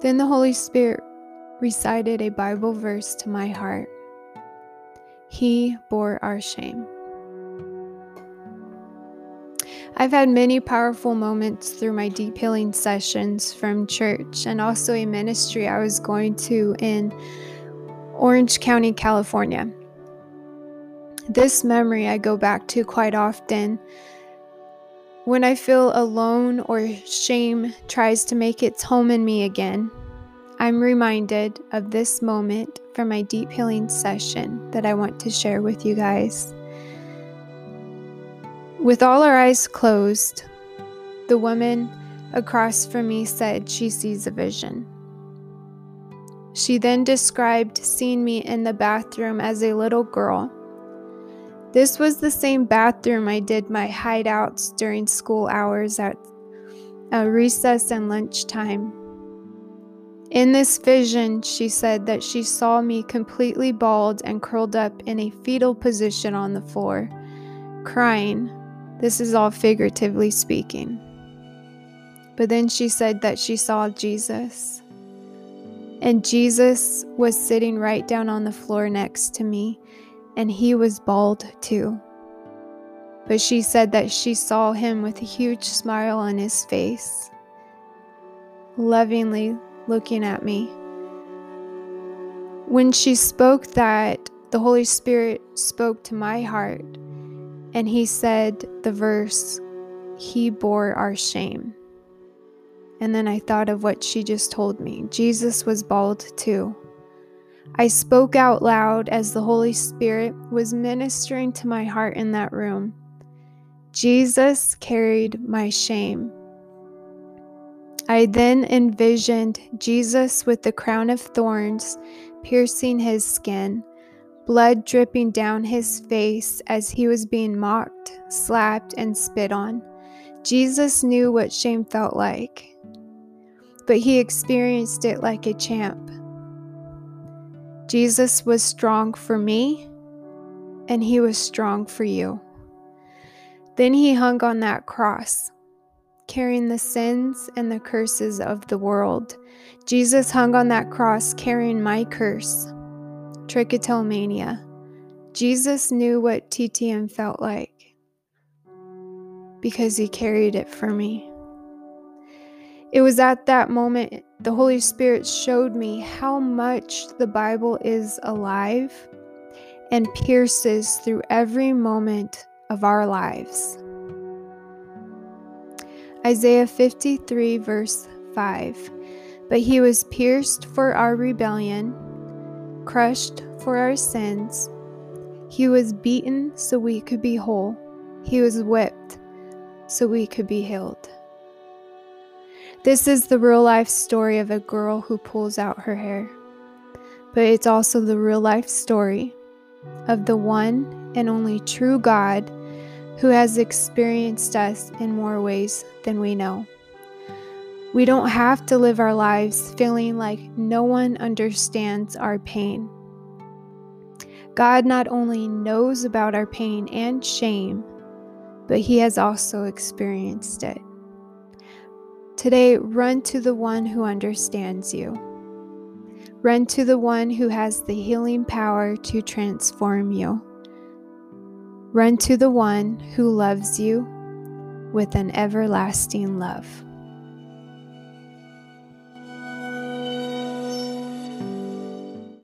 Then the Holy Spirit recited a Bible verse to my heart. He bore our shame. I've had many powerful moments through my deep healing sessions from church and also a ministry I was going to in Orange County, California. This memory I go back to quite often when I feel alone or shame tries to make its home in me again. I'm reminded of this moment from my deep healing session that I want to share with you guys. With all our eyes closed, the woman across from me said she sees a vision. She then described seeing me in the bathroom as a little girl. This was the same bathroom I did my hideouts during school hours at recess and lunchtime. In this vision, she said that she saw me completely bald and curled up in a fetal position on the floor, crying this is all figuratively speaking. But then she said that she saw Jesus. And Jesus was sitting right down on the floor next to me, and he was bald too. But she said that she saw him with a huge smile on his face, lovingly looking at me. When she spoke that, the Holy Spirit spoke to my heart and he said the verse, He bore our shame. And then I thought of what she just told me Jesus was bald too. I spoke out loud as the Holy Spirit was ministering to my heart in that room. Jesus carried my shame. I then envisioned Jesus with the crown of thorns piercing his skin blood dripping down his face as he was being mocked, slapped, and spit on. Jesus knew what shame felt like, but he experienced it like a champ. Jesus was strong for me, and he was strong for you. Then he hung on that cross, carrying the sins and the curses of the world. Jesus hung on that cross, carrying my curse trichotillomania. Jesus knew what TTM felt like because he carried it for me. It was at that moment the Holy Spirit showed me how much the Bible is alive and pierces through every moment of our lives. Isaiah 53, verse 5 But he was pierced for our rebellion crushed for our sins. He was beaten so we could be whole. He was whipped so we could be healed. This is the real life story of a girl who pulls out her hair. But it's also the real life story of the one and only true God who has experienced us in more ways than we know. We don't have to live our lives feeling like no one understands our pain. God not only knows about our pain and shame, but He has also experienced it. Today, run to the one who understands you. Run to the one who has the healing power to transform you. Run to the one who loves you with an everlasting love.